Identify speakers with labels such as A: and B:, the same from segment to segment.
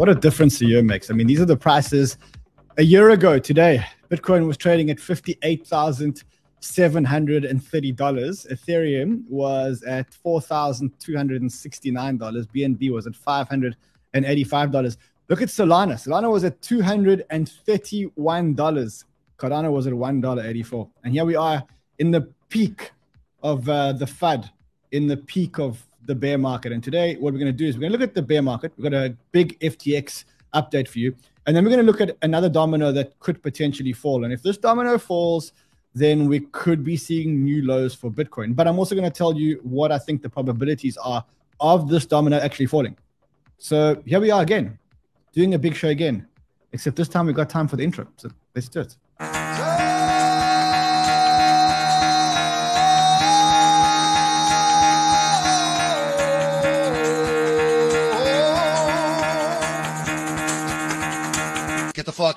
A: what a difference a year makes. I mean, these are the prices a year ago today. Bitcoin was trading at $58,730. Ethereum was at $4,269. BNB was at $585. Look at Solana. Solana was at $231. Cardano was at $1.84. And here we are in the peak of uh, the FUD, in the peak of the bear market. And today, what we're going to do is we're going to look at the bear market. We've got a big FTX update for you. And then we're going to look at another domino that could potentially fall. And if this domino falls, then we could be seeing new lows for Bitcoin. But I'm also going to tell you what I think the probabilities are of this domino actually falling. So here we are again, doing a big show again, except this time we've got time for the intro. So let's do it.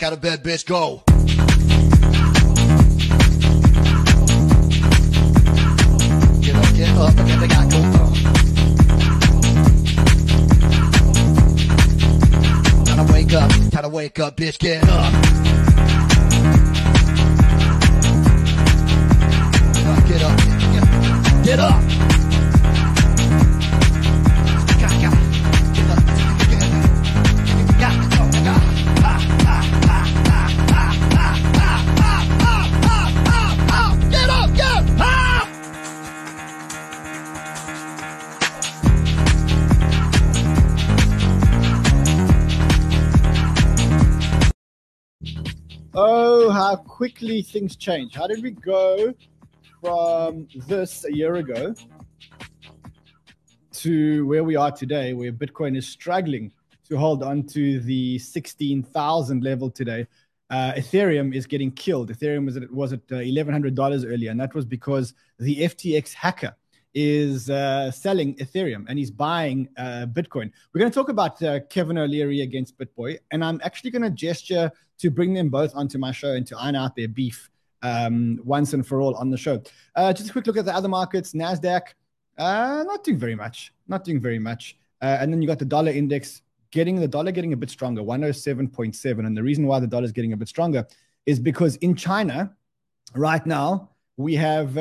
B: Out of bed, bitch. Go. Get up, get up, get the guy go. Uh. Gotta wake up, gotta wake up, bitch. Get up. Get up, get up, get up.
A: How quickly things change. How did we go from this a year ago to where we are today, where Bitcoin is struggling to hold on to the 16,000 level today? Uh, Ethereum is getting killed. Ethereum was at, was at uh, $1,100 earlier, and that was because the FTX hacker is uh, selling Ethereum and he's buying uh, Bitcoin. We're going to talk about uh, Kevin O'Leary against BitBoy, and I'm actually going to gesture to bring them both onto my show and to iron out their beef um, once and for all on the show. Uh, just a quick look at the other markets. Nasdaq, uh, not doing very much, not doing very much. Uh, and then you got the dollar index getting the dollar getting a bit stronger, 107.7. And the reason why the dollar is getting a bit stronger is because in China right now we have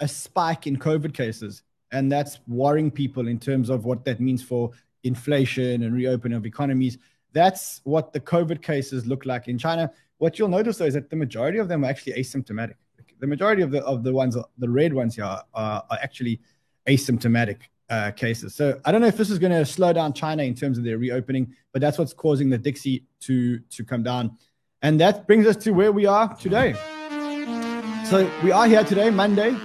A: a spike in COVID cases, and that's worrying people in terms of what that means for inflation and reopening of economies. That's what the COVID cases look like in China. What you'll notice though is that the majority of them are actually asymptomatic. The majority of the of the ones, the red ones here, are, are actually asymptomatic uh, cases. So I don't know if this is going to slow down China in terms of their reopening, but that's what's causing the Dixie to to come down, and that brings us to where we are today. So we are here today, Monday.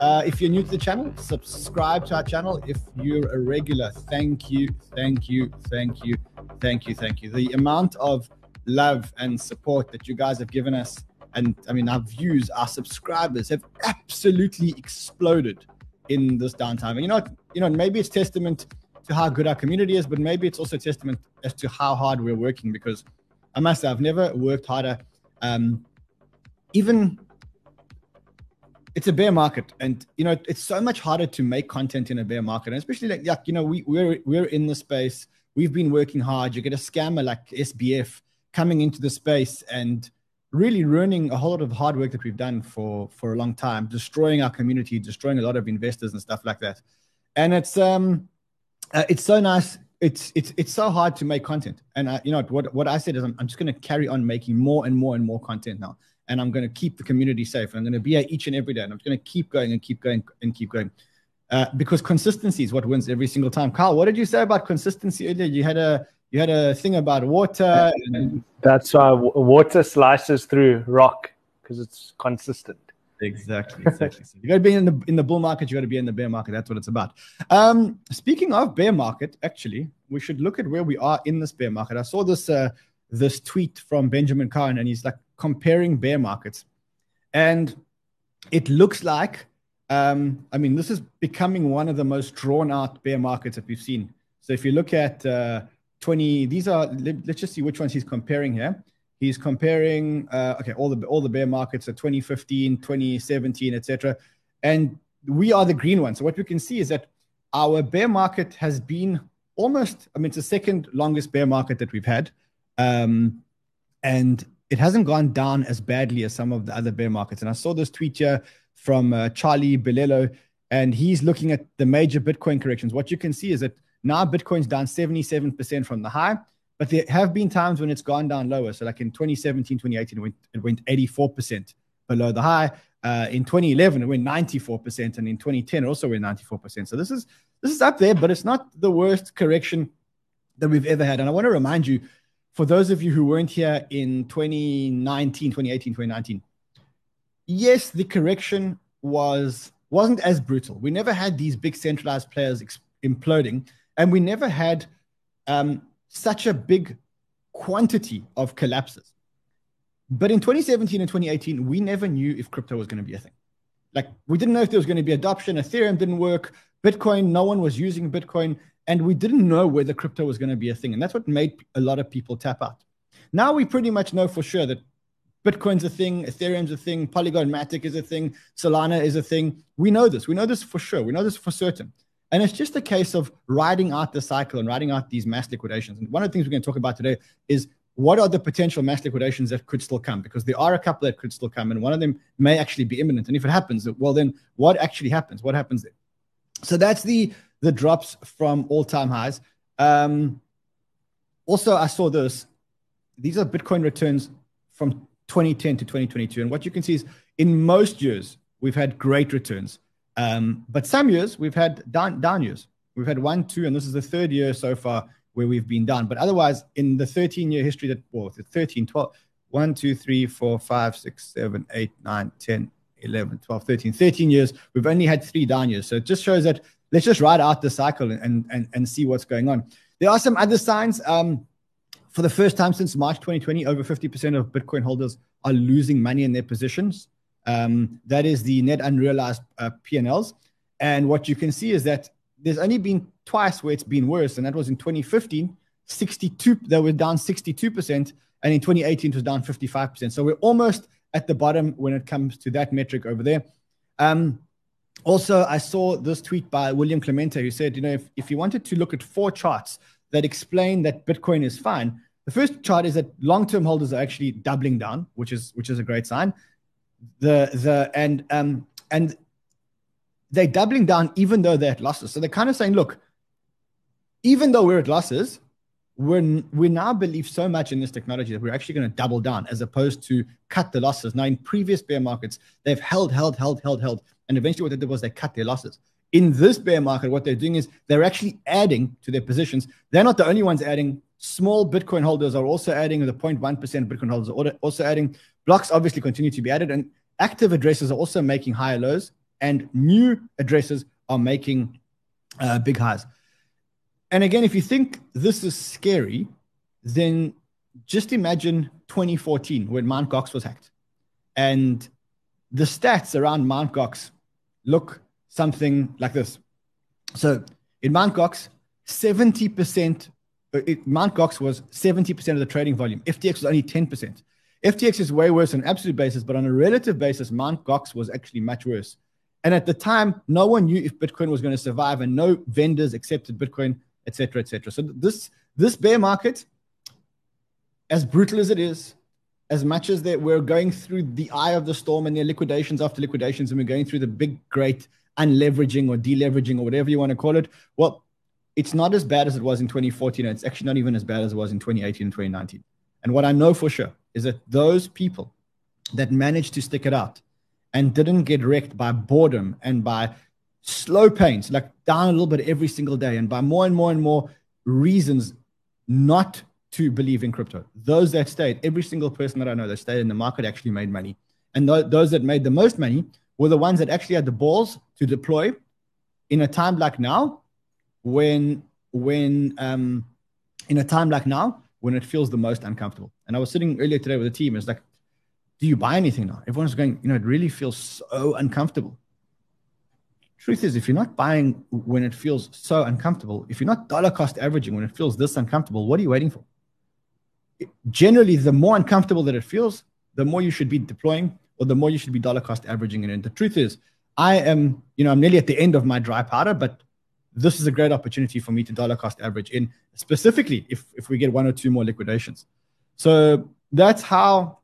A: Uh, if you're new to the channel, subscribe to our channel. If you're a regular, thank you, thank you, thank you, thank you, thank you. The amount of love and support that you guys have given us, and I mean, our views, our subscribers have absolutely exploded in this downtime. And you know, you know, maybe it's testament to how good our community is, but maybe it's also testament as to how hard we're working. Because I must say, I've never worked harder. Um, even it's a bear market. And you know it's so much harder to make content in a bear market. And especially like, like you know we, we're we're in the space. We've been working hard. You get a scammer like sbf coming into the space and really ruining a whole lot of hard work that we've done for for a long time destroying our community destroying a lot of investors and stuff like that. And it's um uh, it's so nice. It's it's it's so hard to make content. And I, you know what what i said is i'm, I'm just going to carry on making more and more and more content now and I'm going to keep the community safe. I'm going to be here each and every day, and I'm going to keep going and keep going and keep going. Uh, because consistency is what wins every single time. Carl, what did you say about consistency earlier? You had a you had a thing about water. And...
C: That's why water slices through rock because it's consistent.
A: Exactly, exactly. so you got to be in the in the bull market. You got to be in the bear market. That's what it's about. Um, speaking of bear market, actually, we should look at where we are in this bear market. I saw this uh, this tweet from Benjamin Cohen, and he's like comparing bear markets. And it looks like, um, I mean, this is becoming one of the most drawn out bear markets that we've seen. So if you look at uh, 20, these are, let, us just see which ones he's comparing here. He's comparing, uh, okay, all the all the bear markets are 2015, 2017, etc. And we are the green ones. So what we can see is that our bear market has been almost, I mean, it's the second longest bear market that we've had. Um, and it hasn't gone down as badly as some of the other bear markets. And I saw this tweet here from uh, Charlie Bilello, and he's looking at the major Bitcoin corrections. What you can see is that now Bitcoin's down 77% from the high, but there have been times when it's gone down lower. So, like in 2017, 2018, it went, it went 84% below the high. Uh, in 2011, it went 94%, and in 2010, it also went 94%. So this is this is up there, but it's not the worst correction that we've ever had. And I want to remind you, for those of you who weren't here in 2019, 2018, 2019, yes, the correction was wasn't as brutal. We never had these big centralized players ex- imploding, and we never had um, such a big quantity of collapses. But in 2017 and 2018, we never knew if crypto was going to be a thing. Like we didn't know if there was going to be adoption. Ethereum didn't work. Bitcoin, no one was using Bitcoin, and we didn't know whether crypto was going to be a thing. And that's what made a lot of people tap out. Now we pretty much know for sure that Bitcoin's a thing, Ethereum's a thing, Polygon Matic is a thing, Solana is a thing. We know this. We know this for sure. We know this for certain. And it's just a case of riding out the cycle and riding out these mass liquidations. And one of the things we're going to talk about today is what are the potential mass liquidations that could still come? Because there are a couple that could still come, and one of them may actually be imminent. And if it happens, well, then what actually happens? What happens there? So that's the the drops from all time highs. Um, also, I saw this. These are Bitcoin returns from 2010 to 2022, and what you can see is in most years we've had great returns, um, but some years we've had down down years. We've had one, two, and this is the third year so far where we've been down. But otherwise, in the 13 year history that, well, the 13, 12, 1, 2, 3, 4, 5, 6, 7, 8, 9, 10, 11, 12, 13, 13 years, we've only had three down years. So it just shows that let's just ride out the cycle and, and, and see what's going on. There are some other signs. Um, for the first time since March 2020, over 50% of Bitcoin holders are losing money in their positions. Um, that is the net unrealized uh, P&Ls. And what you can see is that there's only been twice where it's been worse, and that was in 2015, 62, they were down 62%, and in 2018 it was down 55%. So we're almost at the bottom when it comes to that metric over there. Um, also, I saw this tweet by William Clemente who said, you know, if, if you wanted to look at four charts that explain that Bitcoin is fine, the first chart is that long-term holders are actually doubling down, which is which is a great sign. The the and um and they're doubling down even though they're at losses. So they're kind of saying, look, even though we're at losses, we're, we now believe so much in this technology that we're actually going to double down as opposed to cut the losses. Now, in previous bear markets, they've held, held, held, held, held. And eventually, what they did was they cut their losses. In this bear market, what they're doing is they're actually adding to their positions. They're not the only ones adding. Small Bitcoin holders are also adding, the 0.1% Bitcoin holders are also adding. Blocks obviously continue to be added, and active addresses are also making higher lows, and new addresses are making uh, big highs. And again, if you think this is scary, then just imagine 2014 when Mt. Gox was hacked. And the stats around Mt. Gox look something like this. So in Mt. Gox, 70%, uh, it. Gox was 70% of the trading volume. FTX was only 10%. FTX is way worse on an absolute basis, but on a relative basis, Mt. Gox was actually much worse. And at the time, no one knew if Bitcoin was going to survive, and no vendors accepted Bitcoin etc., etc. So this this bear market, as brutal as it is, as much as that we're going through the eye of the storm and there liquidations after liquidations, and we're going through the big great unleveraging or deleveraging or whatever you want to call it. Well, it's not as bad as it was in 2014. And it's actually not even as bad as it was in 2018 and 2019. And what I know for sure is that those people that managed to stick it out and didn't get wrecked by boredom and by slow pains, like down a little bit every single day, and by more and more and more reasons not to believe in crypto. Those that stayed, every single person that I know that stayed in the market actually made money. And th- those that made the most money were the ones that actually had the balls to deploy in a time like now, when when um, in a time like now when it feels the most uncomfortable. And I was sitting earlier today with a team. It's like, do you buy anything now? Everyone's going, you know, it really feels so uncomfortable. Truth is, if you're not buying when it feels so uncomfortable, if you're not dollar cost averaging when it feels this uncomfortable, what are you waiting for? Generally, the more uncomfortable that it feels, the more you should be deploying or the more you should be dollar cost averaging it. And the truth is, I am, you know, I'm nearly at the end of my dry powder, but this is a great opportunity for me to dollar cost average in, specifically if, if we get one or two more liquidations. So that's how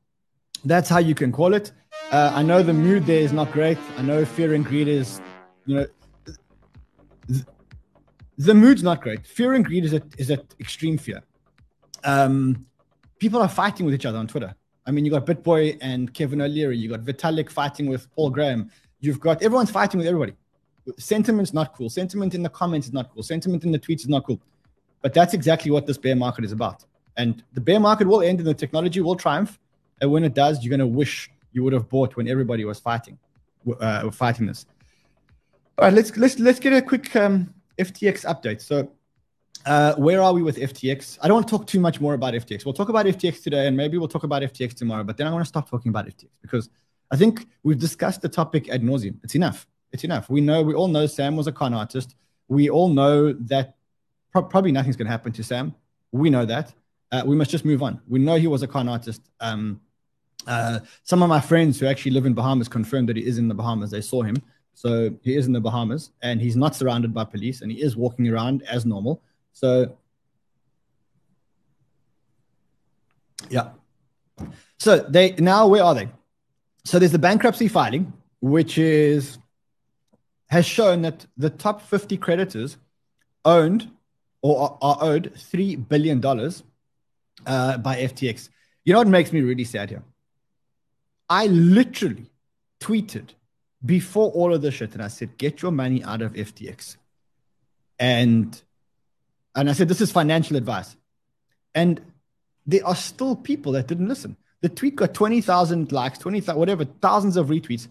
A: that's how you can call it. Uh, I know the mood there is not great. I know fear and greed is, you know, th- the mood's not great. Fear and greed is at, is at extreme fear. Um, people are fighting with each other on Twitter. I mean, you got BitBoy and Kevin O'Leary. You got Vitalik fighting with Paul Graham. You've got everyone's fighting with everybody. Sentiment's not cool. Sentiment in the comments is not cool. Sentiment in the tweets is not cool. But that's exactly what this bear market is about. And the bear market will end and the technology will triumph. And when it does, you're going to wish you would have bought when everybody was fighting, uh, fighting this. All right, let's let's let's get a quick um, FTX update. So, uh, where are we with FTX? I don't want to talk too much more about FTX. We'll talk about FTX today, and maybe we'll talk about FTX tomorrow. But then I want to stop talking about FTX because I think we've discussed the topic ad nauseum. It's enough. It's enough. We know. We all know Sam was a con artist. We all know that pro- probably nothing's going to happen to Sam. We know that. Uh, we must just move on. We know he was a con artist. Um, uh, some of my friends who actually live in Bahamas confirmed that he is in the Bahamas. They saw him. So he is in the Bahamas and he's not surrounded by police and he is walking around as normal. So, yeah. So they now, where are they? So there's the bankruptcy filing, which is has shown that the top 50 creditors owned or are, owed $3 billion uh, by FTX. You know what makes me really sad here? I literally tweeted before all of this shit and I said, get your money out of FTX. And and I said, this is financial advice. And there are still people that didn't listen. The tweet got 20,000 likes, 20,000, whatever, thousands of retweets.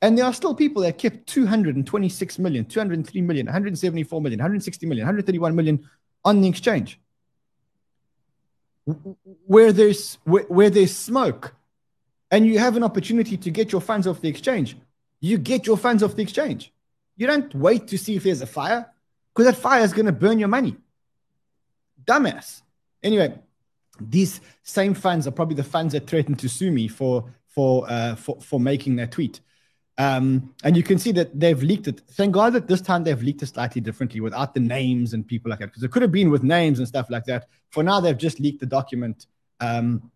A: And there are still people that kept 226 million, 203 million, 174 million, 160 million, 131 million on the exchange. Where there's where, where there's smoke and you have an opportunity to get your funds off the exchange, you get your funds off the exchange. You don't wait to see if there's a fire because that fire is going to burn your money. Dumbass. Anyway, these same funds are probably the funds that threatened to sue me for for uh, for, for making that tweet. Um, and you can see that they've leaked it. Thank God that this time they've leaked it slightly differently without the names and people like that. Because it could have been with names and stuff like that. For now, they've just leaked the document um,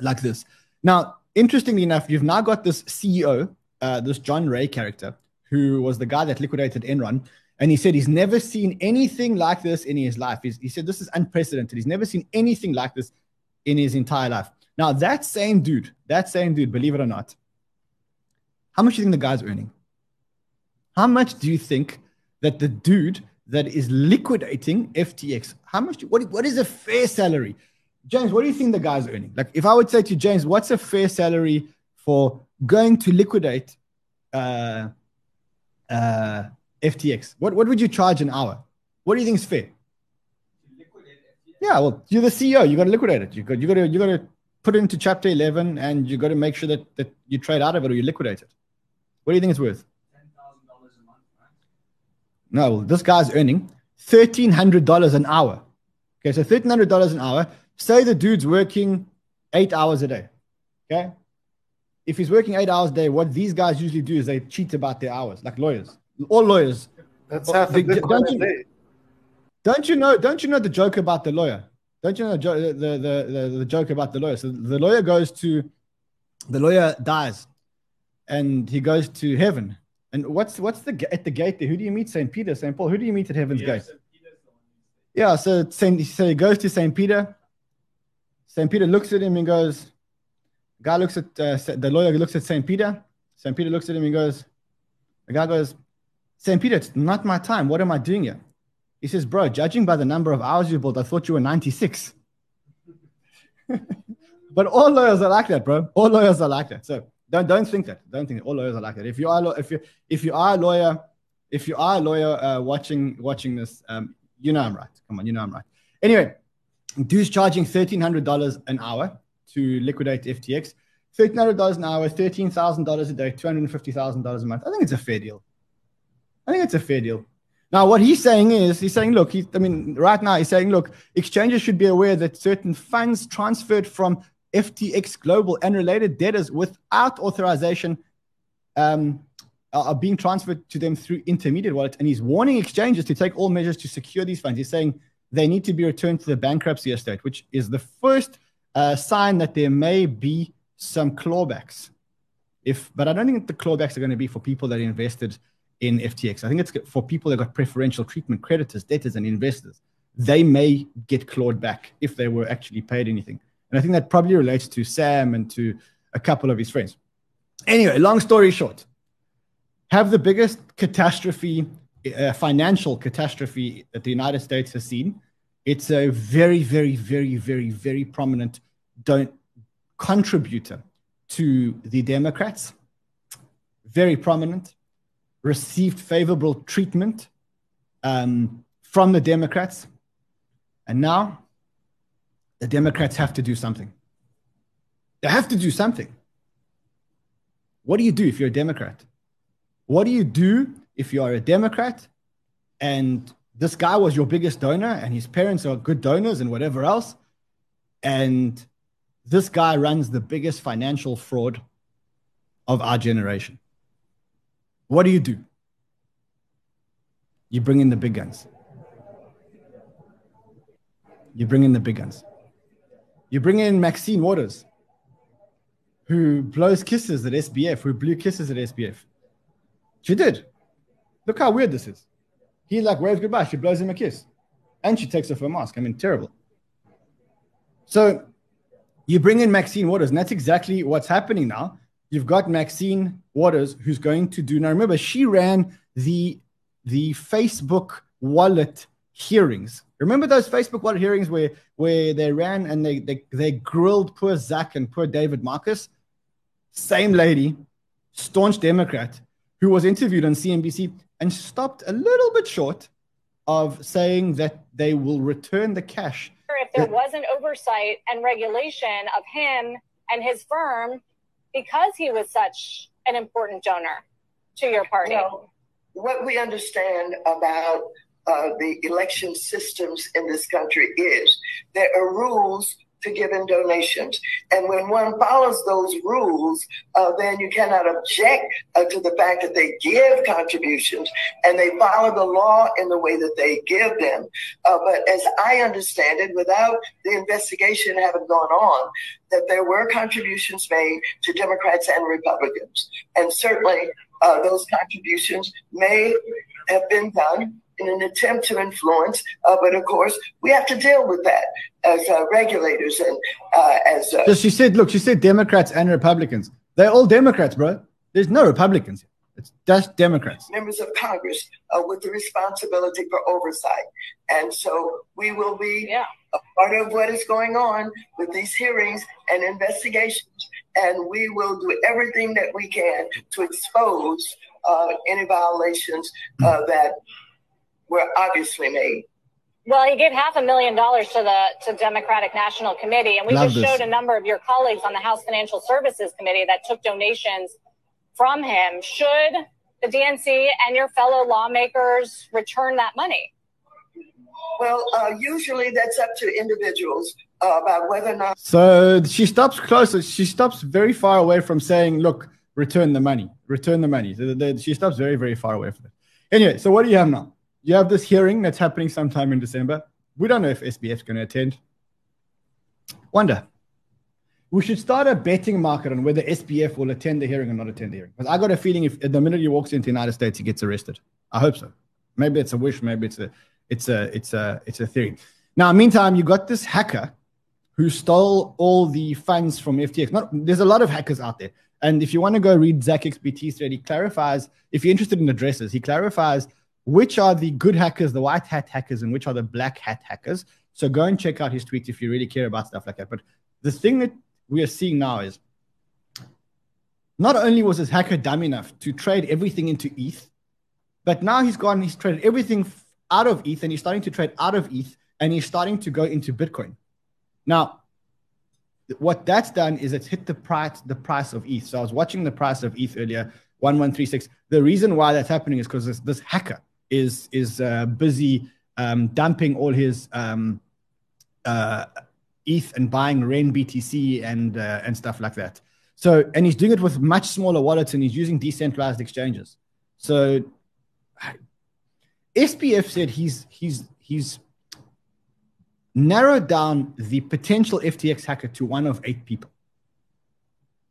A: like this. Now, interestingly enough, you've now got this CEO, uh, this John Ray character, who was the guy that liquidated Enron. And he said he's never seen anything like this in his life. He's, he said this is unprecedented. He's never seen anything like this in his entire life. Now, that same dude, that same dude, believe it or not, how much do you think the guy's earning? How much do you think that the dude that is liquidating FTX, how much, do, what, what is a fair salary? James, what do you think the guy's earning? Like, if I would say to James, what's a fair salary for going to liquidate uh, uh, FTX? What, what would you charge an hour? What do you think is fair? Yeah, well, you're the CEO. You got to liquidate it. You got you got to you got to put it into Chapter 11, and you got to make sure that that you trade out of it or you liquidate it. What do you think it's worth? Ten thousand dollars a month. No, well, this guy's earning thirteen hundred dollars an hour. Okay, so thirteen hundred dollars an hour. Say the dude's working eight hours a day. Okay, if he's working eight hours a day, what these guys usually do is they cheat about their hours, like lawyers. All lawyers.
C: That's half a
A: don't you-
C: day.
A: Don't you know? Don't you know the joke about the lawyer? Don't you know the the, the, the, the joke about the lawyer? So the lawyer goes to, the lawyer dies, and he goes to heaven. And what's what's the at the gate there? Who do you meet? Saint Peter, Saint Paul. Who do you meet at heaven's gate? Yeah. So Saint so he goes to Saint Peter. Saint Peter looks at him and goes. Guy looks at uh, the lawyer looks at Saint Peter. Saint Peter looks at him and goes. The guy goes, Saint Peter, it's not my time. What am I doing here? He says, Bro, judging by the number of hours you built, I thought you were 96. but all lawyers are like that, bro. All lawyers are like that. So don't don't think that. Don't think that. all lawyers are like that. If you are if you if you are a lawyer, if you are a lawyer uh, watching watching this, um, you know I'm right. Come on, you know I'm right. Anyway, dude's charging thirteen hundred dollars an hour to liquidate FTX. Thirteen hundred dollars an hour, thirteen thousand dollars a day, two hundred fifty thousand dollars a month. I think it's a fair deal. I think it's a fair deal. Now, what he's saying is, he's saying, look, I mean, right now, he's saying, look, exchanges should be aware that certain funds transferred from FTX Global and related debtors without authorization um, are are being transferred to them through intermediate wallets, and he's warning exchanges to take all measures to secure these funds. He's saying they need to be returned to the bankruptcy estate, which is the first uh, sign that there may be some clawbacks. If, but I don't think the clawbacks are going to be for people that invested in FTX. I think it's for people that got preferential treatment, creditors, debtors, and investors. They may get clawed back if they were actually paid anything. And I think that probably relates to Sam and to a couple of his friends. Anyway, long story short, have the biggest catastrophe, uh, financial catastrophe that the United States has seen. It's a very, very, very, very, very prominent don't contributor to the Democrats. Very prominent, received favorable treatment um, from the Democrats. And now the Democrats have to do something. They have to do something. What do you do if you're a Democrat? What do you do if you are a Democrat and this guy was your biggest donor and his parents are good donors and whatever else? And this guy runs the biggest financial fraud of our generation. What do you do? You bring in the big guns. You bring in the big guns. You bring in Maxine Waters, who blows kisses at SBF, who blew kisses at SBF. She did. Look how weird this is. He like waves goodbye. She blows him a kiss. And she takes off her mask. I mean, terrible. So you bring in Maxine Waters, and that's exactly what's happening now. You've got Maxine Waters who's going to do now. Remember, she ran the the Facebook wallet hearings. Remember those Facebook wallet hearings where where they ran and they they, they grilled poor Zach and poor David Marcus? Same lady, staunch Democrat, who was interviewed on CNBC and stopped a little bit short of saying that they will return the cash
D: if there wasn't oversight and regulation of him and his firm because he was such an important donor to your party.
E: Well, what we understand about uh, the election systems in this country is there are rules to give in donations. And when one follows those rules, uh, then you cannot object uh, to the fact that they give contributions and they follow the law in the way that they give them. Uh, but as I understand it, without the investigation having gone on, that there were contributions made to Democrats and Republicans. And certainly uh, those contributions may have been done in an attempt to influence. Uh, but of course, we have to deal with that as uh, regulators and uh, as. Uh,
A: so she said, look, she said Democrats and Republicans. They're all Democrats, bro. There's no Republicans. It's just Democrats.
E: Members of Congress uh, with the responsibility for oversight. And so we will be
D: yeah.
E: a part of what is going on with these hearings and investigations. And we will do everything that we can to expose uh, any violations uh, that were obviously made.
D: Well, he gave half a million dollars to the to Democratic National Committee, and we
A: Love
D: just
A: this.
D: showed a number of your colleagues on the House Financial Services Committee that took donations from him. Should the DNC and your fellow lawmakers return that money?
E: Well, uh, usually that's up to individuals uh, about whether or not
A: So she stops closer. She stops very far away from saying, look, return the money, return the money. The- the- She stops very, very far away from it. Anyway, so what do you have now? You have this hearing that's happening sometime in December. We don't know if SBF's going to attend. Wonder. We should start a betting market on whether SBF will attend the hearing or not attend the hearing. Because I got a feeling if the minute he walks into the United States, he gets arrested. I hope so. Maybe it's a wish. Maybe it's a, it's a, it's a, it's a theory. Now, meantime, you got this hacker who stole all the funds from FTX. Not, there's a lot of hackers out there. And if you want to go read ZachXBT's thread, he clarifies, if you're interested in addresses, he clarifies which are the good hackers, the white hat hackers, and which are the black hat hackers. So go and check out his tweets if you really care about stuff like that. But the thing that we are seeing now is not only was this hacker dumb enough to trade everything into ETH, but now he's gone, he's traded everything out of ETH and he's starting to trade out of ETH and he's starting to go into Bitcoin. Now, what that's done is it's hit the price the price of ETH. So I was watching the price of ETH earlier, one one three six. The reason why that's happening is because this, this hacker is is uh, busy um, dumping all his um, uh, ETH and buying renBTC and uh, and stuff like that. So and he's doing it with much smaller wallets and he's using decentralized exchanges. So SBF said he's he's he's narrowed down the potential FTX hacker to one of eight people.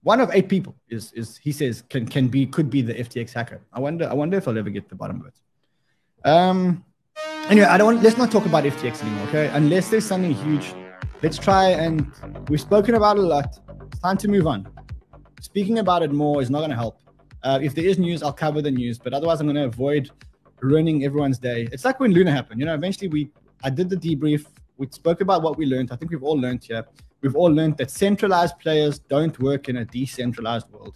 A: One of eight people is is he says can can be could be the FTX hacker. I wonder I wonder if I'll ever get the bottom of it. Um. Anyway, I don't want. Let's not talk about FTX anymore, okay? Unless there's something huge. Let's try and we've spoken about a lot. It's time to move on. Speaking about it more is not going to help. Uh, if there is news, I'll cover the news, but otherwise, I'm going to avoid ruining everyone's day. It's like when Luna happened. You know, eventually we, I did the debrief. We spoke about what we learned. I think we've all learned here. We've all learned that centralized players don't work in a decentralized world.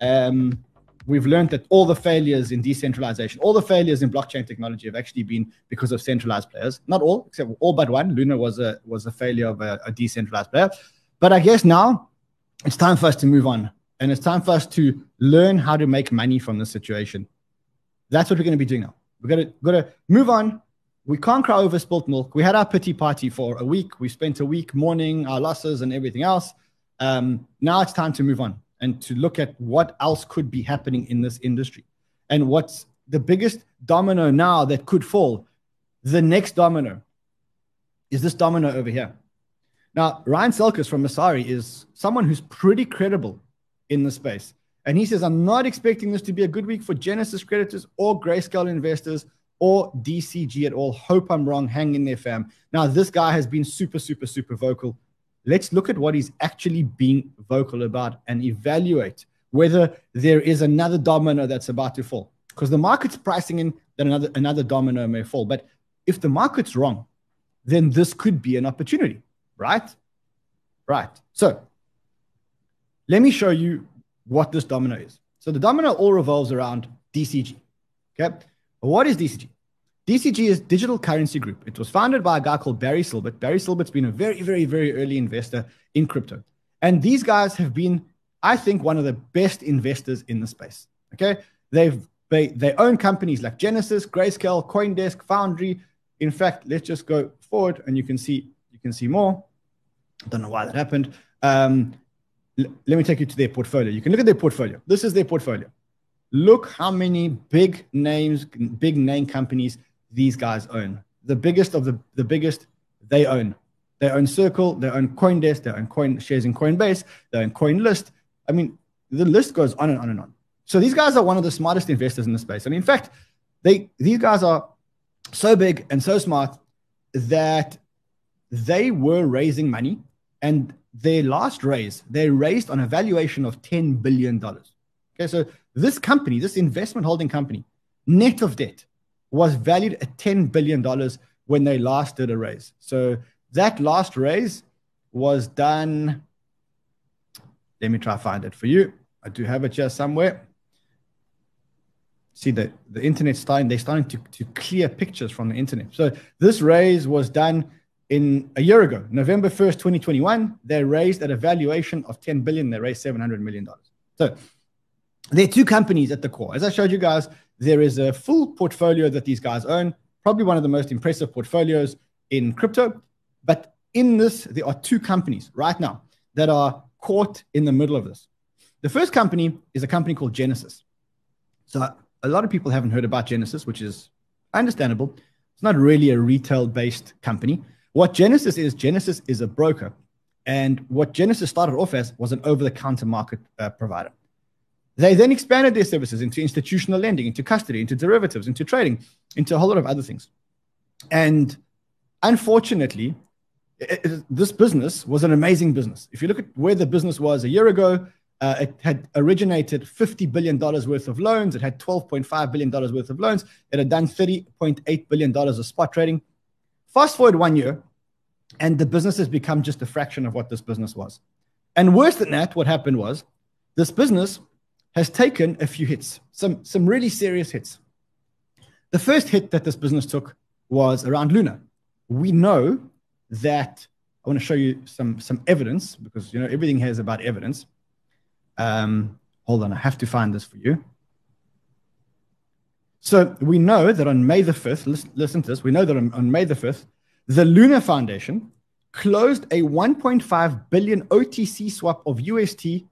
A: Um, we've learned that all the failures in decentralization, all the failures in blockchain technology have actually been because of centralized players. Not all, except all but one. Luna was a was a failure of a, a decentralized player. But I guess now it's time for us to move on. And it's time for us to learn how to make money from this situation. That's what we're going to be doing now. We're going to, to move on. We can't cry over spilt milk. We had our pity party for a week. We spent a week mourning our losses and everything else. Um, now it's time to move on and to look at what else could be happening in this industry and what's the biggest domino now that could fall. The next domino is this domino over here. Now, Ryan Selkis from Messari is someone who's pretty credible in the space. And he says, I'm not expecting this to be a good week for Genesis creditors or Grayscale investors or DCG at all. Hope I'm wrong. Hang in there, fam. Now, this guy has been super, super, super vocal. Let's look at what he's actually being vocal about and evaluate whether there is another domino that's about to fall. Because the market's pricing in that another, another domino may fall. But if the market's wrong, then this could be an opportunity, right? Right. So let me show you what this domino is. So the domino all revolves around DCG. Okay. What is DCG? DCG is Digital Currency Group. It was founded by a guy called Barry Silbert. Barry Silbert's been a very, very, very early investor in crypto. And these guys have been, I think, one of the best investors in the space. Okay. They've they, they own companies like Genesis, Grayscale, Coindesk, Foundry. In fact, let's just go forward and you can see you can see more. I don't know why that happened. Um, let me take you to their portfolio. You can look at their portfolio. This is their portfolio. Look how many big names, big name companies these guys own. The biggest of the, the biggest they own. They own Circle, they own Coindesk, they own coin shares in Coinbase, they own CoinList. I mean, the list goes on and on and on. So these guys are one of the smartest investors in the space. And in fact, they these guys are so big and so smart that they were raising money and their last raise, they raised on a valuation of $10 billion. Okay, so this company, this investment holding company, net of debt, was valued at $10 billion when they last did a raise. So that last raise was done. Let me try to find it for you. I do have it here somewhere. See that the internet's starting, they're starting to, to clear pictures from the internet. So this raise was done in a year ago, November 1st, 2021, they raised at a valuation of 10 billion, they raised 700 million dollars. So there are two companies at the core. As I showed you guys, there is a full portfolio that these guys own, probably one of the most impressive portfolios in crypto. But in this, there are two companies right now that are caught in the middle of this. The first company is a company called Genesis. So a lot of people haven't heard about Genesis, which is understandable. It's not really a retail based company. What Genesis is, Genesis is a broker. And what Genesis started off as was an over the counter market uh, provider. They then expanded their services into institutional lending, into custody, into derivatives, into trading, into a whole lot of other things. And unfortunately, it, it, this business was an amazing business. If you look at where the business was a year ago, uh, it had originated $50 billion worth of loans. It had $12.5 billion worth of loans. It had done $30.8 billion of spot trading. Fast forward one year, and the business has become just a fraction of what this business was. And worse than that, what happened was this business has taken a few hits, some, some really serious hits. The first hit that this business took was around Luna. We know that I want to show you some, some evidence because you know everything here is about evidence. Um, hold on, I have to find this for you. So we know that on May the 5th, listen, listen to this, we know that on, on May the 5th, the Luna Foundation closed a 1.5 billion OTC swap of UST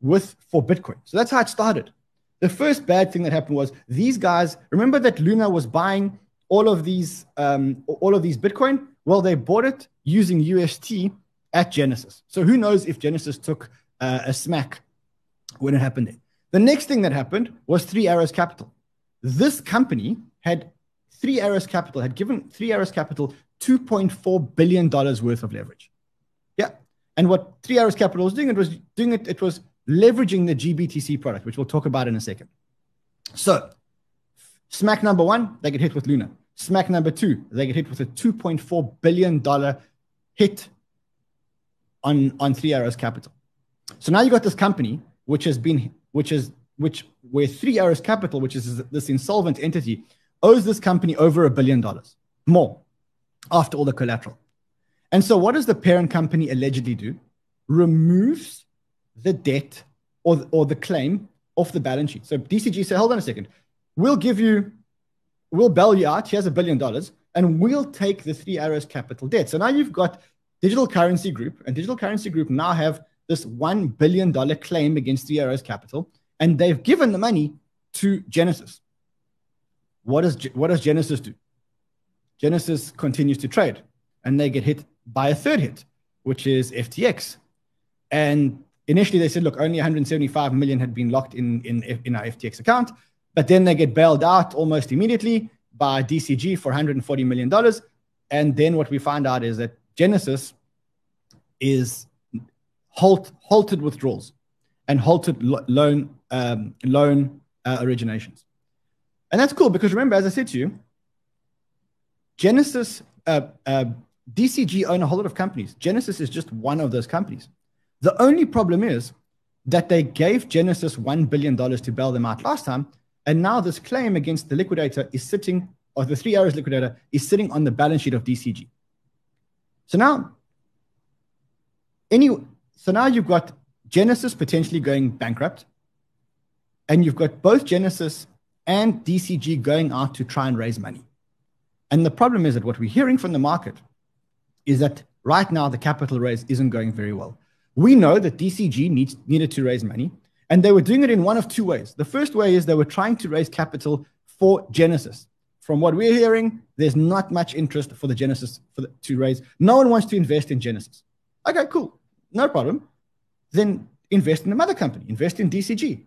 A: with for Bitcoin. So that's how it started. the first bad thing that happened was these guys. Remember that Luna was buying all of these um, all of these Bitcoin. Well, they bought it using UST at Genesis. So who knows if Genesis took uh, a smack when it happened. The next thing that happened was Three Arrows Capital. This company had Three Arrows Capital had given Three Arrows Capital 2.4 billion dollars worth of leverage. Yeah, and what Three Arrows Capital was doing, it was doing it. It was leveraging the GBTC product, which we'll talk about in a second. So, smack number one, they get hit with Luna. Smack number two, they get hit with a 2.4 billion dollar hit on on Three Arrows Capital. So now you've got this company which has been which is which where Three Arrows Capital, which is this insolvent entity, owes this company over a billion dollars more after all the collateral. And so, what does the parent company allegedly do? Removes the debt or, or the claim off the balance sheet. So DCG said, hold on a second, we'll give you, we'll bail you out. Here's a billion dollars, and we'll take the Three Arrows Capital debt. So now you've got Digital Currency Group, and Digital Currency Group now have this $1 billion claim against Three Arrows Capital, and they've given the money to Genesis. What does, what does Genesis do? Genesis continues to trade, and they get hit by a third hit, which is FTX. And initially they said, look, only 175 million had been locked in, in, in our FTX account, but then they get bailed out almost immediately by DCG for 140 million dollars. And then what we find out is that Genesis is halt, halted withdrawals and halted lo- loan um, loan uh, originations. And that's cool because remember, as I said to you, Genesis, uh, uh, DCG own a whole lot of companies. Genesis is just one of those companies. The only problem is that they gave Genesis $1 billion to bail them out last time. And now this claim against the liquidator is sitting, or the Three Arrows liquidator is sitting on the balance sheet of DCG. So now, any, so now you've got Genesis potentially going bankrupt, and you've got both Genesis and DCG going out to try and raise money. And the problem is that what we're hearing from the market is that right now the capital raise isn't going very well. We know that DCG needs, needed to raise money, and they were doing it in one of two ways. The first way is they were trying to raise capital for Genesis. From what we're hearing, there's not much interest for the Genesis for the, to raise. No one wants to invest in Genesis. Okay, cool, no problem. Then invest in the mother company, invest in DCG.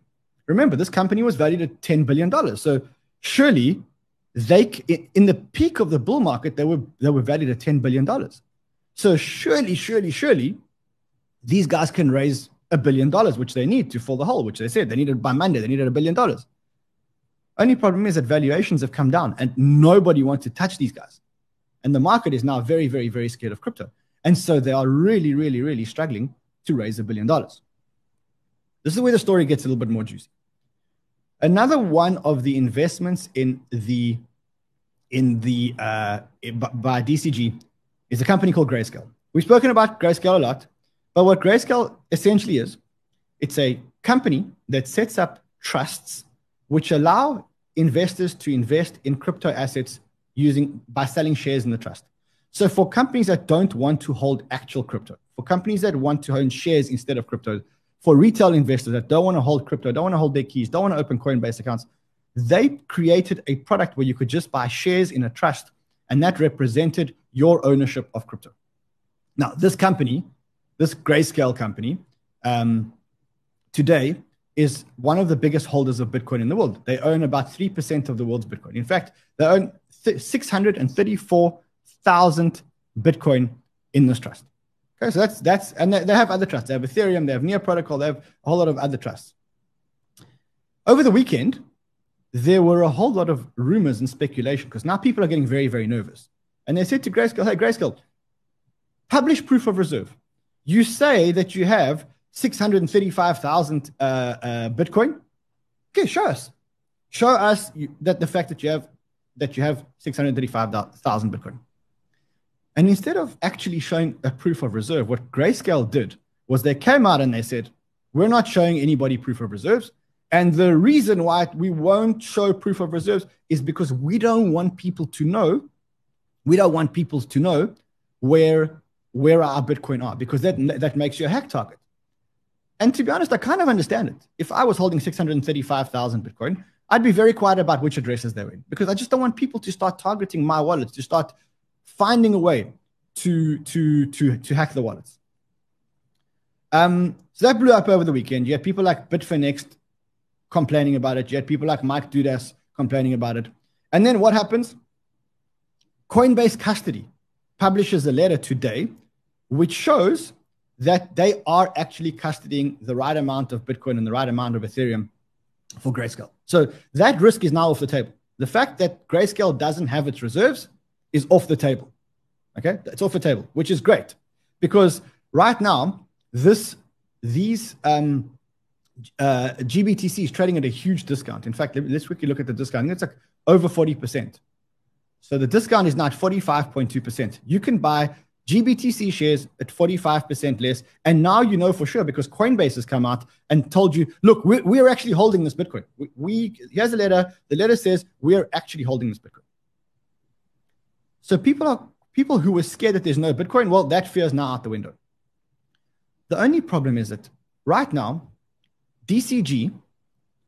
A: Remember, this company was valued at $10 billion. So surely they in the peak of the bull market they were they were valued at 10 billion dollars so surely surely surely these guys can raise a billion dollars which they need to fill the hole which they said they needed by monday they needed a billion dollars. Only problem is that valuations have come down and nobody wants to touch these guys. And the market is now very very very scared of crypto. And so they are really really really struggling to raise a billion dollars. This is where the story gets a little bit more juicy. Another one of the investments in the in the uh, by DCG is a company called Grayscale. We've spoken about Grayscale a lot, but what Grayscale essentially is, it's a company that sets up trusts which allow investors to invest in crypto assets using by selling shares in the trust. So for companies that don't want to hold actual crypto, for companies that want to own shares instead of crypto, for retail investors that don't want to hold crypto, don't want to hold their keys, don't want to open Coinbase accounts, they created a product where you could just buy shares in a trust, and that represented your ownership of crypto. Now, this company, this grayscale company, um, today is one of the biggest holders of Bitcoin in the world. They own about 3% of the world's Bitcoin. In fact, they own 634,000 Bitcoin in this trust. Okay, so that's that's and they, they have other trusts. They have Ethereum, they have Near Protocol, they have a whole lot of other trusts. Over the weekend, there were a whole lot of rumors and speculation because now people are getting very, very nervous. And they said to Grayscale, hey, Grayscale, publish proof of reserve. You say that you have 635,000 uh, uh, Bitcoin. Okay, show us. Show us that the fact that you have that you have 635,000 Bitcoin. And instead of actually showing a proof of reserve, what Grayscale did was they came out and they said, We're not showing anybody proof of reserves. And the reason why we won't show proof of reserves is because we don't want people to know, we don't want people to know where, where our Bitcoin are, because that, that makes you a hack target. And to be honest, I kind of understand it. If I was holding 635,000 Bitcoin, I'd be very quiet about which addresses they're in because I just don't want people to start targeting my wallets, to start finding a way to to to to hack the wallets. Um, so that blew up over the weekend. You had people like Bitfinex complaining about it. You had people like Mike Dudas complaining about it. And then what happens? Coinbase Custody publishes a letter today which shows that they are actually custodying the right amount of Bitcoin and the right amount of Ethereum for Grayscale. So that risk is now off the table. The fact that Grayscale doesn't have its reserves is off the table. Okay, it's off the table, which is great because right now this these um, uh, GBTC is trading at a huge discount. In fact, let's quickly look at the discount. It's like over 40%. So the discount is now at 45.2%. You can buy GBTC shares at 45% less. And now you know for sure because Coinbase has come out and told you, look, we're, we're actually holding this Bitcoin. We, we here's a letter. The letter says we're actually holding this Bitcoin. So people are people who were scared that there's no Bitcoin, well, that fear is now out the window. The only problem is that right now, DCG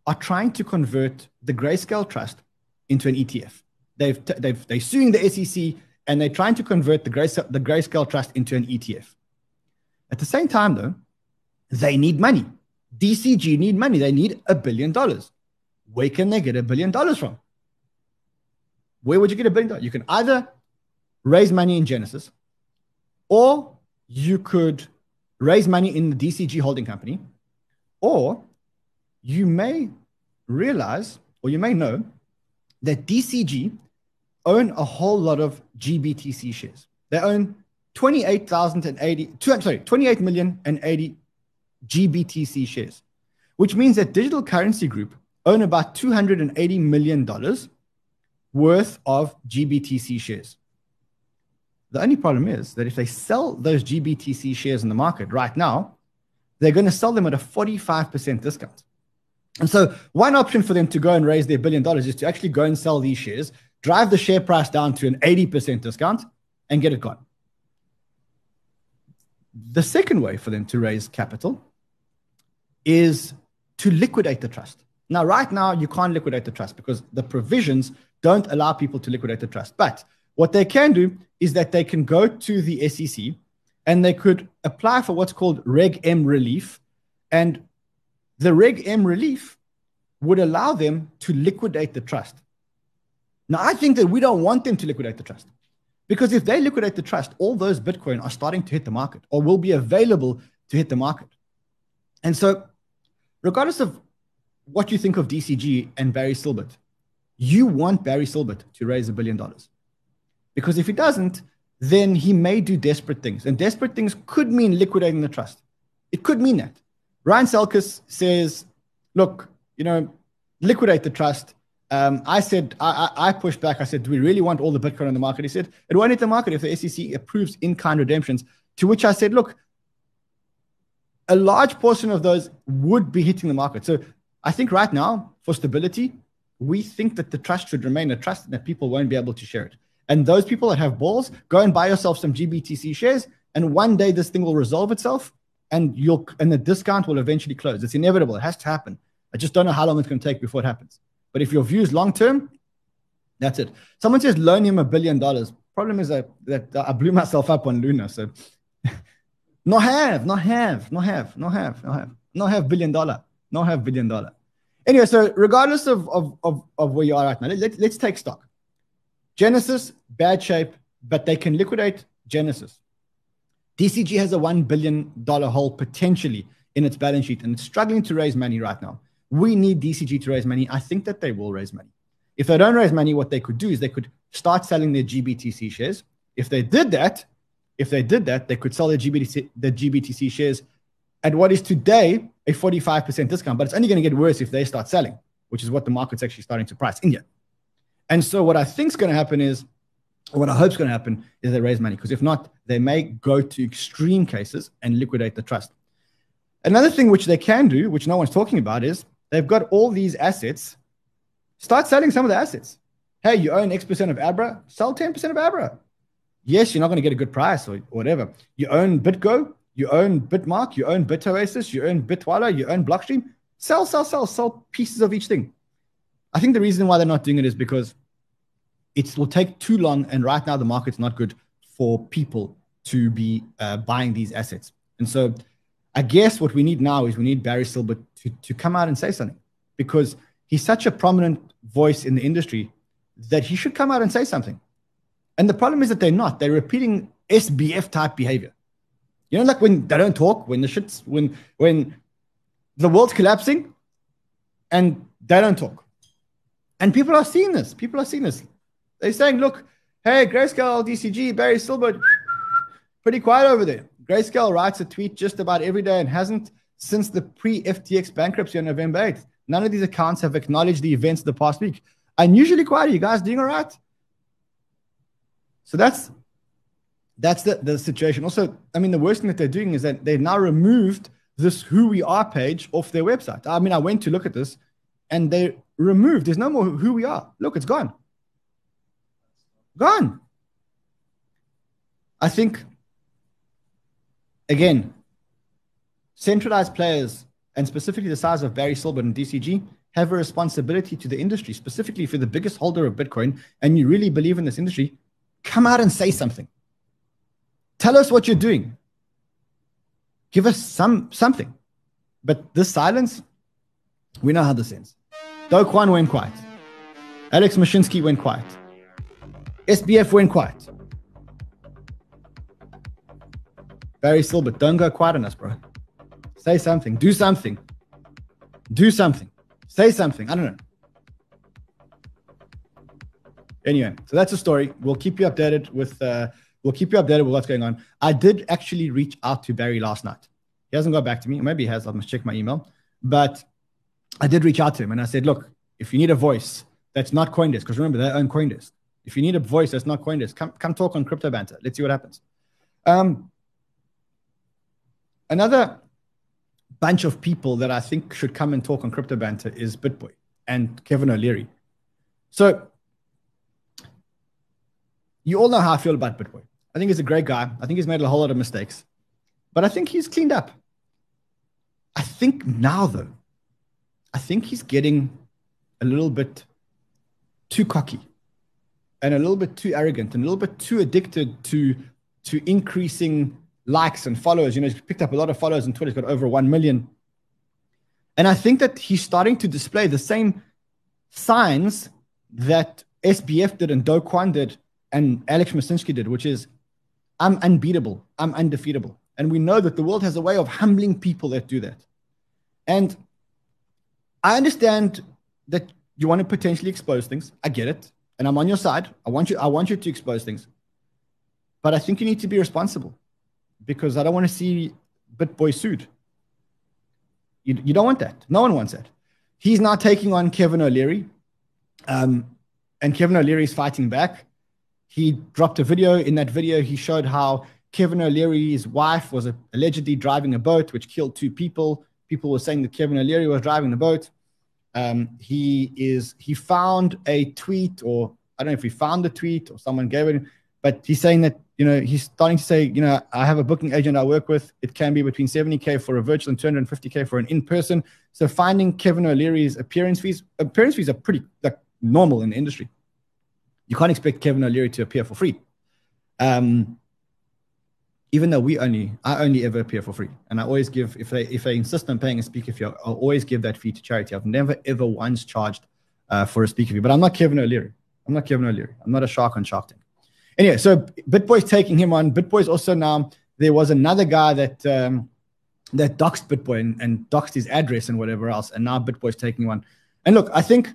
A: are trying to convert the Grayscale Trust into an ETF. They've, they've, they're suing the SEC and they're trying to convert the, Grayscale, the Grayscale Trust into an ETF. At the same time, though, they need money. DCG need money. They need a billion dollars. Where can they get a billion dollars from? Where would you get a billion dollars? You can either raise money in Genesis, or you could raise money in the DCG holding company, or you may realize, or you may know, that DCG own a whole lot of GBTC shares. They own 28,080, sorry, 28 million and 80 GBTC shares, which means that Digital Currency Group own about $280 million worth of GBTC shares. The only problem is that if they sell those GBTC shares in the market right now, they're going to sell them at a 45% discount. And so, one option for them to go and raise their billion dollars is to actually go and sell these shares, drive the share price down to an 80% discount, and get it gone. The second way for them to raise capital is to liquidate the trust. Now, right now, you can't liquidate the trust because the provisions don't allow people to liquidate the trust. But what they can do is that they can go to the SEC and they could apply for what's called Reg M relief. And the Reg M relief would allow them to liquidate the trust. Now, I think that we don't want them to liquidate the trust because if they liquidate the trust, all those Bitcoin are starting to hit the market or will be available to hit the market. And so, regardless of what you think of DCG and Barry Silbert, you want Barry Silbert to raise a billion dollars. Because if he doesn't, then he may do desperate things. And desperate things could mean liquidating the trust. It could mean that. Ryan Selkis says, look, you know, liquidate the trust. Um, I said, I, I, pushed back. I said, do we really want all the Bitcoin on the market? He said, it won't hit the market if the SEC approves in kind redemptions. To which I said, look, a large portion of those would be hitting the market. So I think right now, for stability, we think that the trust should remain a trust and that people won't be able to share it. And those people that have balls, go and buy yourself some GBTC shares. And one day this thing will resolve itself and you'll and the discount will eventually close. It's inevitable. It has to happen. I just don't know how long it's going to take before it happens. But if your view is long term, that's it. Someone says loan him a billion dollars. Problem is that, that I blew myself up on Luna. So no have, no have, no have, no have, no have, no have billion dollar, no have billion dollar. Anyway, so regardless of, of, of, of where you are right now, let, let's take stock. Genesis, bad shape, but they can liquidate Genesis. DCG has a $1 billion hole potentially in its balance sheet and it's struggling to raise money right now. We need DCG to raise money. I think that they will raise money. If they don't raise money, what they could do is they could start selling their GBTC shares. If they did that, if they did that, they could sell their GBTC, their GBTC shares at what is today a 45% discount, but it's only going to get worse if they start selling, which is what the market's actually starting to price in India. And so what I think is going to happen is, what I hope is going to happen is they raise money because if not, they may go to extreme cases and liquidate the trust. Another thing which they can do, which no one's talking about, is they've got all these assets. Start selling some of the assets. Hey, you own X percent of Abra, sell 10% of Abra. Yes, you're not going to get a good price or whatever. You own BitGo, you own Bitmark, you own BitOasis, you own Bitwala, you own Blockstream. Sell, sell, sell, sell pieces of each thing. I think the reason why they're not doing it is because it will take too long, and right now the market's not good for people to be uh, buying these assets. And so, I guess what we need now is we need Barry Silbert to to come out and say something because he's such a prominent voice in the industry that he should come out and say something. And the problem is that they're not. They're repeating SBF type behavior. You know, like when they don't talk, when the shit's when when the world's collapsing and they don't talk. And people are seeing this. People are seeing this. They're saying, look, hey, Grayscale, DCG, Barry Silbert, pretty quiet over there. Grayscale writes a tweet just about every day and hasn't since the pre FTX bankruptcy on November 8th. None of these accounts have acknowledged the events of the past week. Unusually quiet. Are you guys doing all right? So that's that's the, the situation. Also, I mean, the worst thing that they're doing is that they've now removed this who we are page off their website. I mean, I went to look at this and they removed, there's no more who we are. Look, it's gone. Gone. I think, again, centralized players, and specifically the size of Barry Silbert and DCG, have a responsibility to the industry, specifically if you're the biggest holder of Bitcoin and you really believe in this industry, come out and say something. Tell us what you're doing. Give us some something. But this silence, we know how this ends. Do Kwon went quiet. Alex Mashinsky went quiet. SBF went quiet. Barry Silbert, don't go quiet on us, bro. Say something. Do something. Do something. Say something. I don't know. Anyway, so that's the story. We'll keep you updated with uh, we'll keep you updated with what's going on. I did actually reach out to Barry last night. He hasn't got back to me. Maybe he has. I must check my email. But I did reach out to him and I said, look, if you need a voice that's not Coindesk, because remember they own Coindesk. If you need a voice that's not Coindesk, come come talk on Crypto Banter. Let's see what happens. Um, another bunch of people that I think should come and talk on Crypto Banter is BitBoy and Kevin O'Leary. So you all know how I feel about BitBoy. I think he's a great guy. I think he's made a whole lot of mistakes, but I think he's cleaned up. I think now, though, I think he's getting a little bit too cocky and a little bit too arrogant and a little bit too addicted to to increasing likes and followers. You know, he's picked up a lot of followers on Twitter. He's got over 1 million. And I think that he's starting to display the same signs that SBF did and Do Kwon did and Alex Mashinsky did, which is I'm unbeatable, I'm undefeatable. And we know that the world has a way of humbling people that do that. And I understand that you want to potentially expose things. I get it. And I'm on your side. I want you, I want you to expose things. But I think you need to be responsible because I don't want to see BitBoy sued. You, you don't want that. No one wants that. He's now taking on Kevin O'Leary. Um, and Kevin O'Leary is fighting back. He dropped a video. In that video, he showed how Kevin O'Leary's wife was allegedly driving a boat, which killed two people. People were saying that Kevin O'Leary was driving the boat. Um, he is he found a tweet, or I don't know if he found the tweet or someone gave it, but he's saying that you know he's starting to say, you know, I have a booking agent I work with. It can be between 70k for a virtual and 250k for an in-person. So finding Kevin O'Leary's appearance fees, appearance fees are pretty like normal in the industry. You can't expect Kevin O'Leary to appear for free. Um, even though we only, I only ever appear for free, and I always give if they if they insist on paying a speaker fee, I'll always give that fee to charity. I've never ever once charged uh, for a speaker fee, but I'm not Kevin O'Leary. I'm not Kevin O'Leary. I'm not a shark on Shark Tank. Anyway, so BitBoy's taking him on. BitBoy's also now there was another guy that um, that doxed BitBoy and, and doxed his address and whatever else, and now BitBoy's taking him on. And look, I think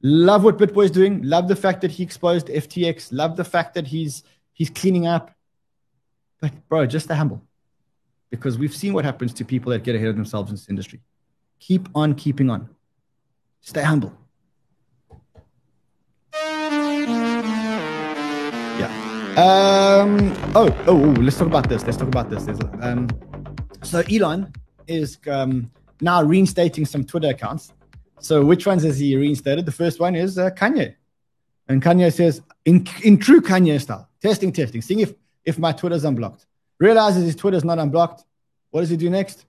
A: love what bitboy's doing. Love the fact that he exposed FTX. Love the fact that he's he's cleaning up. But bro, just stay humble. Because we've seen what happens to people that get ahead of themselves in this industry. Keep on keeping on. Stay humble. Yeah. Um, oh, oh, oh, let's talk about this. Let's talk about this. Um, so Elon is um, now reinstating some Twitter accounts. So which ones has he reinstated? The first one is uh, Kanye. And Kanye says, in, in true Kanye style, testing, testing, seeing if if my Twitter's unblocked. realizes his Twitter's not unblocked. What does he do next?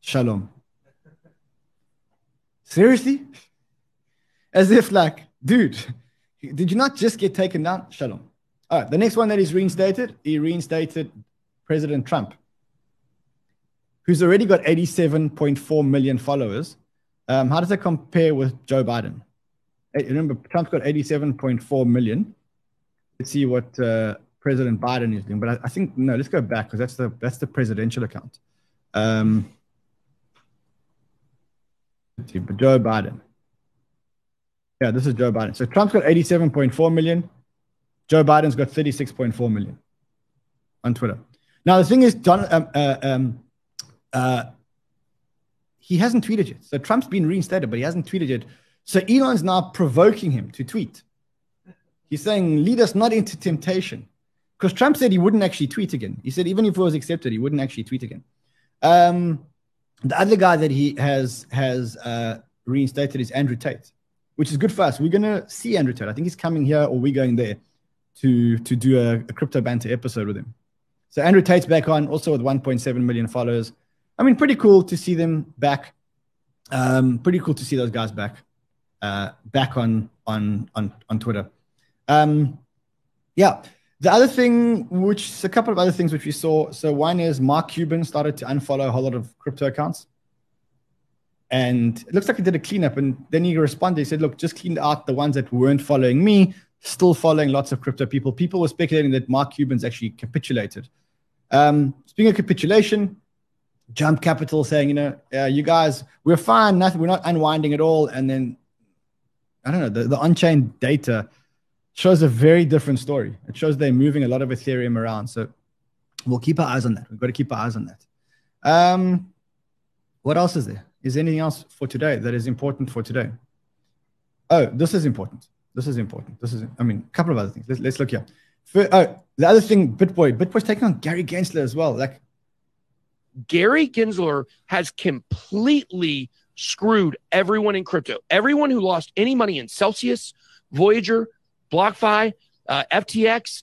A: Shalom. Seriously? As if, like, dude, did you not just get taken down? Shalom. All right, the next one that is reinstated, he reinstated President Trump, who's already got 87.4 million followers. Um, how does that compare with Joe Biden? Remember, Trump's got 87.4 million. Let's see what uh, President Biden is doing. But I, I think no, let's go back because that's the that's the presidential account. Um, let's see, but Joe Biden. Yeah, this is Joe Biden. So Trump's got 87.4 million. Joe Biden's got 36.4 million on Twitter. Now the thing is, Don, um, uh, um, uh, he hasn't tweeted yet. So Trump's been reinstated, but he hasn't tweeted yet. So Elon's now provoking him to tweet. He's saying, "Lead us not into temptation." because Trump said he wouldn't actually tweet again. He said even if it was accepted, he wouldn't actually tweet again. Um, the other guy that he has has uh, reinstated is Andrew Tate, which is good for us. We're gonna see Andrew Tate. I think he's coming here or we're going there to to do a, a crypto banter episode with him. So Andrew Tate's back on, also with 1.7 million followers. I mean, pretty cool to see them back. Um, pretty cool to see those guys back, uh, back on on on on Twitter. Um, yeah. The other thing, which a couple of other things which we saw. So one is Mark Cuban started to unfollow a whole lot of crypto accounts. And it looks like he did a cleanup. And then he responded. He said, look, just cleaned out the ones that weren't following me, still following lots of crypto people. People were speculating that Mark Cuban's actually capitulated. Um, speaking of capitulation, Jump Capital saying, you know, uh, you guys, we're fine, nothing, we're not unwinding at all. And then, I don't know, the, the on-chain data shows a very different story. It shows they're moving a lot of Ethereum around. So we'll keep our eyes on that. We've got to keep our eyes on that. Um, what else is there? Is there anything else for today that is important for today? Oh, this is important. This is important. This is, I mean, a couple of other things. Let's, let's look here. For, oh, the other thing, BitBoy. BitBoy's taking on Gary Gensler as well. Like,
F: Gary Gensler has completely screwed everyone in crypto. Everyone who lost any money in Celsius, Voyager, BlockFi, uh, FTX,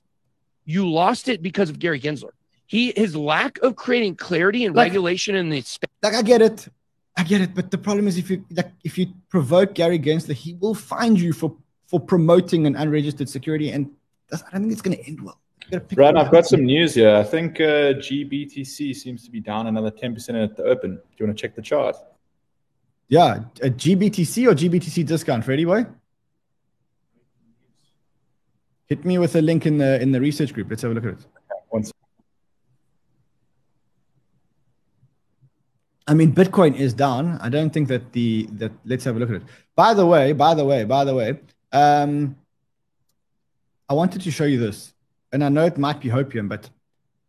F: you lost it because of Gary Gensler. He his lack of creating clarity and
A: Like-
F: regulation in the space.
A: like I get it, I get it. But the problem is, if you like, if you provoke Gary Gensler, he will find you for for promoting an unregistered security, and that's, I don't think it's going to end well. You
G: Brad, I've got some news here. I think uh, GBTC seems to be down another 10% at the open. Do you want to check the chart?
A: Yeah, a GBTC or GBTC discount, Freddie boy. Hit me with a link in the in the research group. Let's have a look at it.
G: One sec.
A: I mean, Bitcoin is down. I don't think that the that. Let's have a look at it. By the way, by the way, by the way, um, I wanted to show you this, and I know it might be hopium, but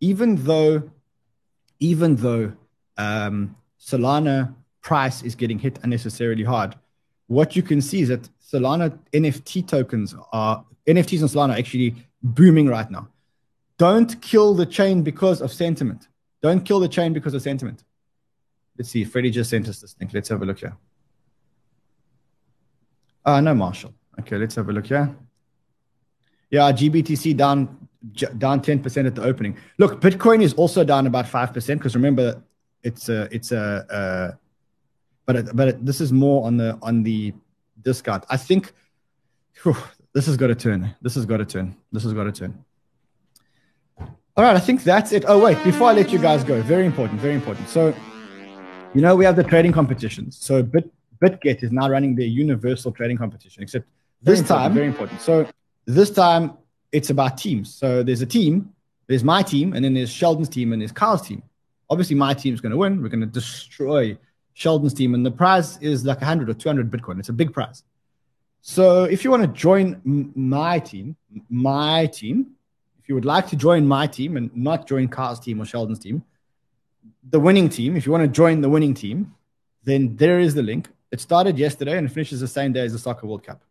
A: even though, even though um, Solana price is getting hit unnecessarily hard, what you can see is that Solana NFT tokens are NFTs on Solana actually booming right now. Don't kill the chain because of sentiment. Don't kill the chain because of sentiment. Let's see. Freddie just sent us this link. Let's have a look here. Ah, no, Marshall. Okay, let's have a look here. Yeah, GBTC down down 10% at the opening. Look, Bitcoin is also down about 5% because remember it's a it's a uh, but it, but it, this is more on the on the discount. I think whew, this has got to turn. This has got to turn. This has got to turn. All right, I think that's it. Oh wait, before I let you guys go, very important, very important. So, you know, we have the trading competitions. So Bit BitGet is now running their universal trading competition, except this time very important. So this time it's about teams. So there's a team, there's my team, and then there's Sheldon's team and there's Kyle's team. Obviously, my team's going to win. We're going to destroy Sheldon's team, and the prize is like 100 or 200 Bitcoin. It's a big prize. So if you want to join my team, my team, if you would like to join my team and not join Carl's team or Sheldon's team, the winning team, if you want to join the winning team, then there is the link. It started yesterday and it finishes the same day as the Soccer World Cup.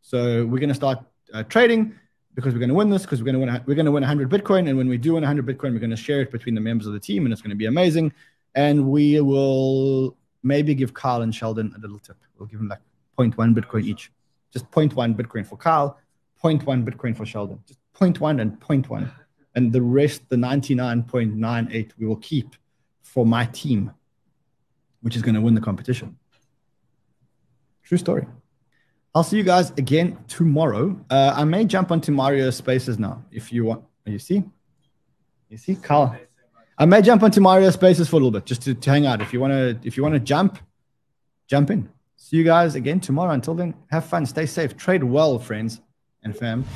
A: So we're going to start uh, trading because we're going to win this because we're going to win we're going to win 100 Bitcoin and when we do win 100 Bitcoin, we're going to share it between the members of the team and it's going to be amazing. And we will maybe give Carl and Sheldon a little tip. We'll give them like 0.1 Bitcoin each. Just 0.1 Bitcoin for Carl, 0.1 Bitcoin for Sheldon. Just 0.1 and 0.1. and the rest, the 99.98, we will keep for my team, which is going to win the competition. True story. I'll see you guys again tomorrow. Uh, I may jump onto Mario Spaces now if you want. You see? You see, Carl. I may jump onto Mario Spaces for a little bit just to, to hang out. If you want to, if you want to jump, jump in. See you guys again tomorrow. Until then, have fun, stay safe, trade well, friends and fam.